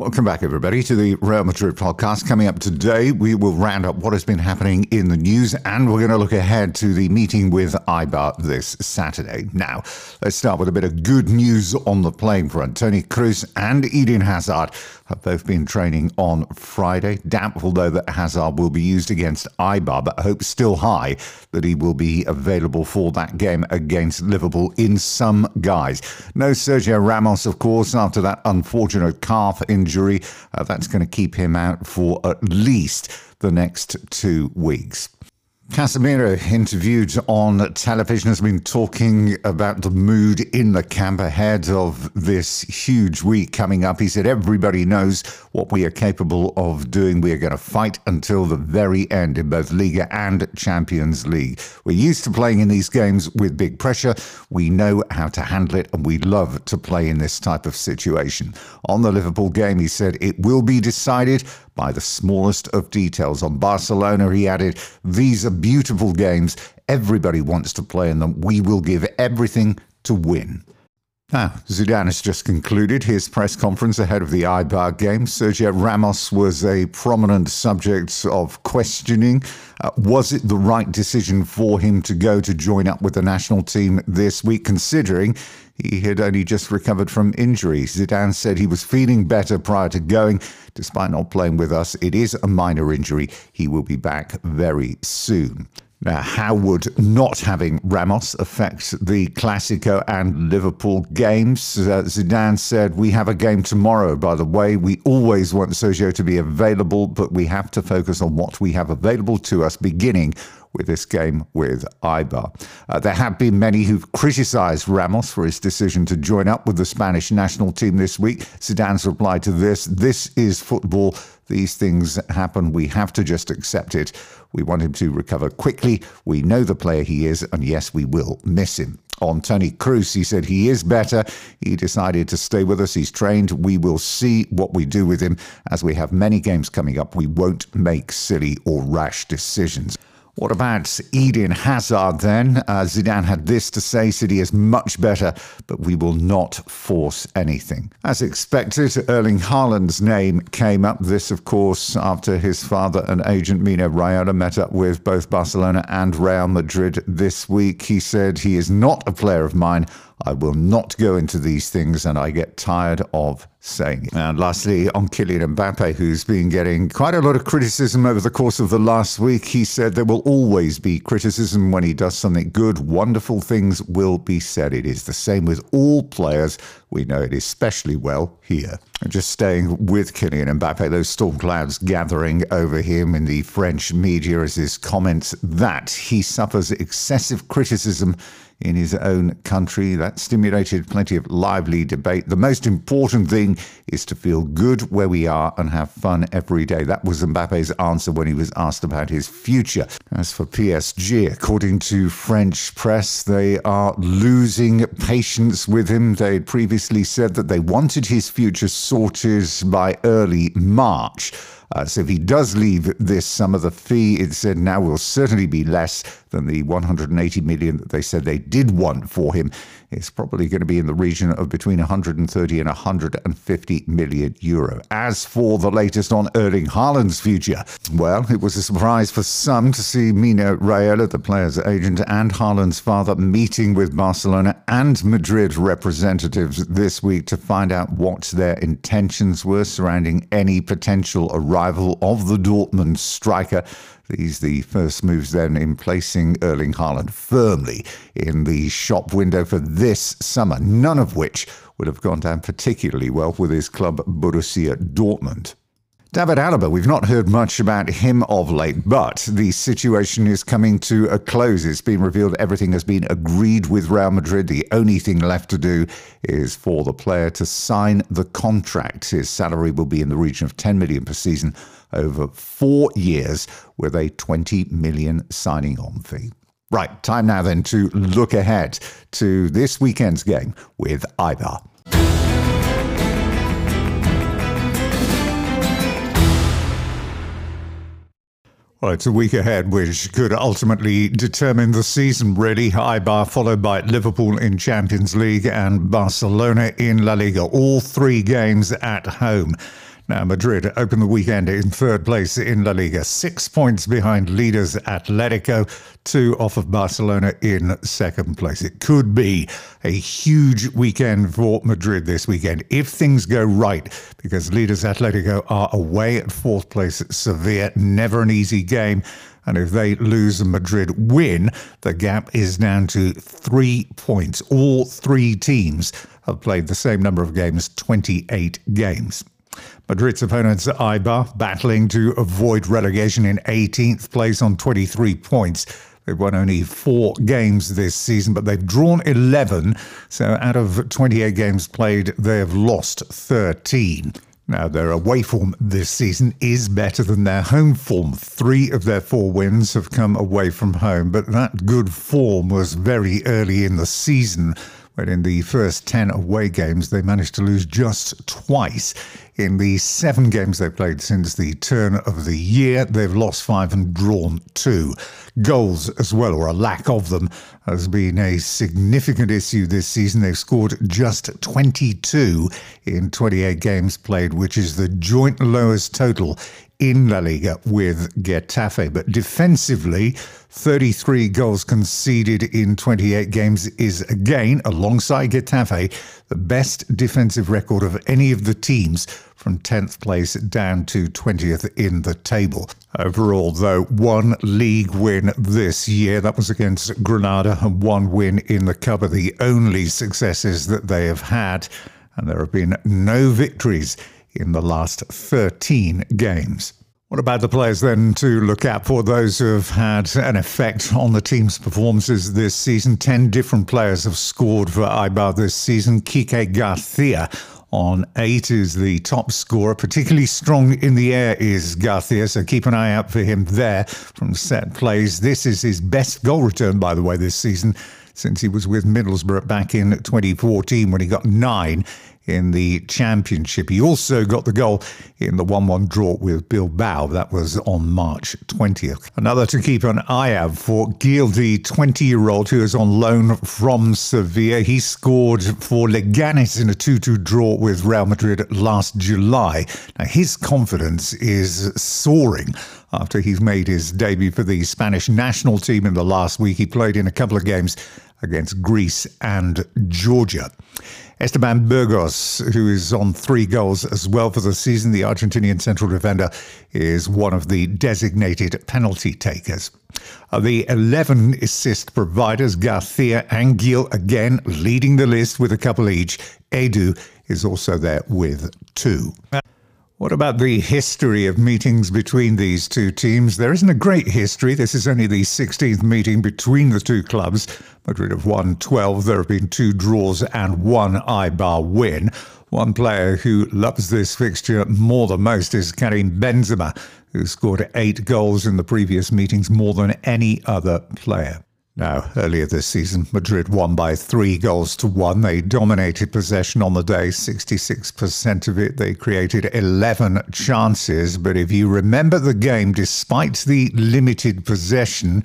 Welcome back, everybody, to the Real Madrid podcast. Coming up today, we will round up what has been happening in the news and we're going to look ahead to the meeting with Eibar this Saturday. Now, let's start with a bit of good news on the playing front. Toni Kroos and Eden Hazard have both been training on Friday. Doubtful, though, that Hazard will be used against Eibar, but hope still high that he will be available for that game against Liverpool in some guise. No Sergio Ramos, of course, after that unfortunate calf injury. Uh, that's going to keep him out for at least the next two weeks. Casemiro, interviewed on television, has been talking about the mood in the camp ahead of this huge week coming up. He said, Everybody knows what we are capable of doing. We are going to fight until the very end in both Liga and Champions League. We're used to playing in these games with big pressure. We know how to handle it, and we love to play in this type of situation. On the Liverpool game, he said, It will be decided by the smallest of details. On Barcelona, he added, These are beautiful games. Everybody wants to play in them. We will give everything to win. Now, Zidane has just concluded his press conference ahead of the Eibar game. Sergio Ramos was a prominent subject of questioning. Uh, was it the right decision for him to go to join up with the national team this week, considering he had only just recovered from injury. Zidane said he was feeling better prior to going, despite not playing with us. It is a minor injury. He will be back very soon. Now, how would not having Ramos affect the Clasico and Liverpool games? Uh, Zidane said, We have a game tomorrow, by the way. We always want Sergio to be available, but we have to focus on what we have available to us, beginning with this game with Eibar. Uh, there have been many who've criticised Ramos for his decision to join up with the Spanish national team this week. Zidane's reply to this this is football. These things happen. We have to just accept it. We want him to recover quickly. We know the player he is, and yes, we will miss him. On Toni Kroos. he said he is better. He decided to stay with us. He's trained. We will see what we do with him. As we have many games coming up, we won't make silly or rash decisions. What about Eden Hazard then? Uh, Zidane had this to say City is much better, but we will not force anything. As expected, Erling Haaland's name came up. This, of course, after his father and agent Mino Raiola met up with both Barcelona and Real Madrid this week. He said he is not a player of mine. I will not go into these things, and I get tired of saying it. And lastly, on Kylian Mbappe, who's been getting quite a lot of criticism over the course of the last week, he said there will always be criticism when he does something good. Wonderful things will be said. It is the same with all players. We know it especially well here. And just staying with Kylian Mbappe, those storm clouds gathering over him in the French media as his comments that he suffers excessive criticism in his own country. That stimulated plenty of lively debate. The most important thing is to feel good where we are and have fun every day. That was Mbappe's answer when he was asked about his future. As for PSG, according to French press, they are losing patience with him. They had previously said that they wanted his future sorted by early March. Uh, so if he does leave this summer, the fee, it said, now will certainly be less than the 180 million that they said they did want for him. It's probably going to be in the region of between 130 and 150 million euro. As for the latest on Erling Haaland's future, well, it was a surprise for some to see Mino Raiola, the player's agent, and Haaland's father meeting with Barcelona and Madrid representatives this week to find out what their intentions were surrounding any potential arrival of the Dortmund striker. These the first moves then in placing Erling Haaland firmly in the shop window for this summer, none of which would have gone down particularly well with his club Borussia Dortmund. David Alaba, we've not heard much about him of late, but the situation is coming to a close. It's been revealed everything has been agreed with Real Madrid. The only thing left to do is for the player to sign the contract. His salary will be in the region of 10 million per season over four years with a 20 million signing on fee. Right, time now then to look ahead to this weekend's game with Eibar. Well, it's a week ahead, which could ultimately determine the season, really. Eibar followed by Liverpool in Champions League and Barcelona in La Liga. All three games at home. Now, Madrid opened the weekend in third place in La Liga, six points behind leaders Atletico, two off of Barcelona in second place. It could be a huge weekend for Madrid this weekend if things go right, because leaders Atletico are away at fourth place at Sevilla. Never an easy game. And if they lose and Madrid win, the gap is down to three points. All three teams have played the same number of games, 28 games. Madrid's opponents Eibar battling to avoid relegation in 18th place on 23 points. They've won only four games this season, but they've drawn 11. So out of 28 games played, they have lost 13. Now, their away form this season is better than their home form. Three of their four wins have come away from home, but that good form was very early in the season but in the first 10 away games, they managed to lose just twice. In the seven games they've played since the turn of the year, they've lost five and drawn two. Goals as well, or a lack of them, has been a significant issue this season. They've scored just 22 in 28 games played, which is the joint lowest total in La Liga with Getafe. But defensively, 33 goals conceded in 28 games is again, alongside Getafe, the best defensive record of any of the teams from 10th place down to 20th in the table. Overall, though, one league win this year. That was against Granada, and one win in the Cup are the only successes that they have had. And there have been no victories in the last 13 games. What about the players then to look at for those who have had an effect on the team's performances this season? 10 different players have scored for Eibar this season. Kike Garcia on eight is the top scorer. Particularly strong in the air is Garcia, so keep an eye out for him there from set plays. This is his best goal return, by the way, this season since he was with Middlesbrough back in 2014 when he got nine in the championship. He also got the goal in the 1 1 draw with Bilbao. That was on March 20th. Another to keep an eye out for Gil, the 20 year old who is on loan from Sevilla. He scored for Leganes in a 2 2 draw with Real Madrid last July. Now, his confidence is soaring after he's made his debut for the Spanish national team in the last week. He played in a couple of games against Greece and Georgia. Esteban Burgos, who is on three goals as well for the season, the Argentinian central defender, is one of the designated penalty takers. Uh, the 11 assist providers, Garcia and Gil, again leading the list with a couple each. Edu is also there with two. What about the history of meetings between these two teams? There isn't a great history. This is only the 16th meeting between the two clubs. Madrid have won 12. There have been two draws and one Eibar win. One player who loves this fixture more than most is Karim Benzema, who scored eight goals in the previous meetings, more than any other player. Now, earlier this season, Madrid won by three goals to one. They dominated possession on the day, 66% of it. They created 11 chances. But if you remember the game, despite the limited possession,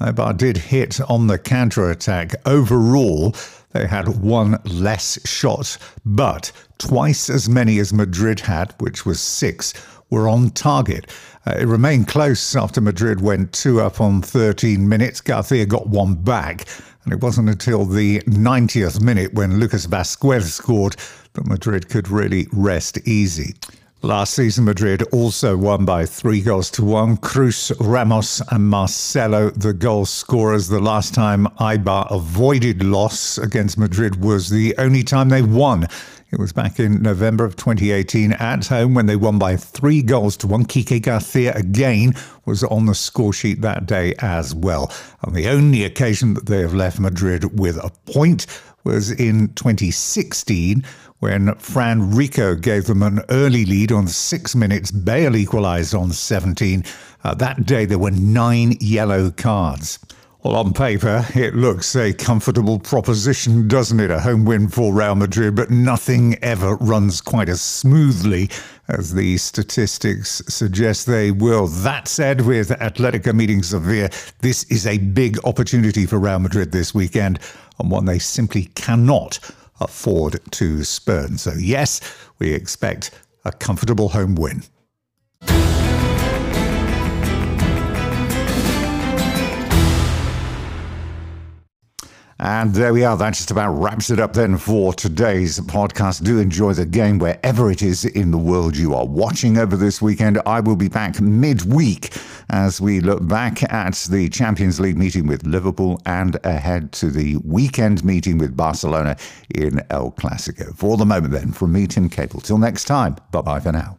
Eibar did hit on the counter attack. Overall, they had one less shot, but twice as many as Madrid had, which was six, were on target. Uh, it remained close after Madrid went two up on 13 minutes. Garcia got one back, and it wasn't until the 90th minute when Lucas Vazquez scored that Madrid could really rest easy. Last season, Madrid also won by three goals to one. Kroos, Ramos, and Marcelo, the goal scorers. The last time Eibar avoided loss against Madrid was the only time they won it was back in November of 2018 at home when they won by three goals to one. Kike Garcia again was on the score sheet that day as well. And the only occasion that they have left Madrid with a point was in 2016 when Fran Rico gave them an early lead on six minutes. Bale equalised on 17. Uh, that day there were nine yellow cards. Well, on paper, it looks a comfortable proposition, doesn't it? A home win for Real Madrid, but nothing ever runs quite as smoothly as the statistics suggest they will. That said, with Atletico meeting Sevilla, this is a big opportunity for Real Madrid this weekend, and one they simply cannot afford to spurn. So, yes, we expect a comfortable home win. And there we are. That just about wraps it up then for today's podcast. Do enjoy the game wherever it is in the world you are watching over this weekend. I will be back midweek as we look back at the Champions League meeting with Liverpool and ahead to the weekend meeting with Barcelona in El Clasico. For the moment, then, from me, Tim Cable. Till next time, bye bye for now.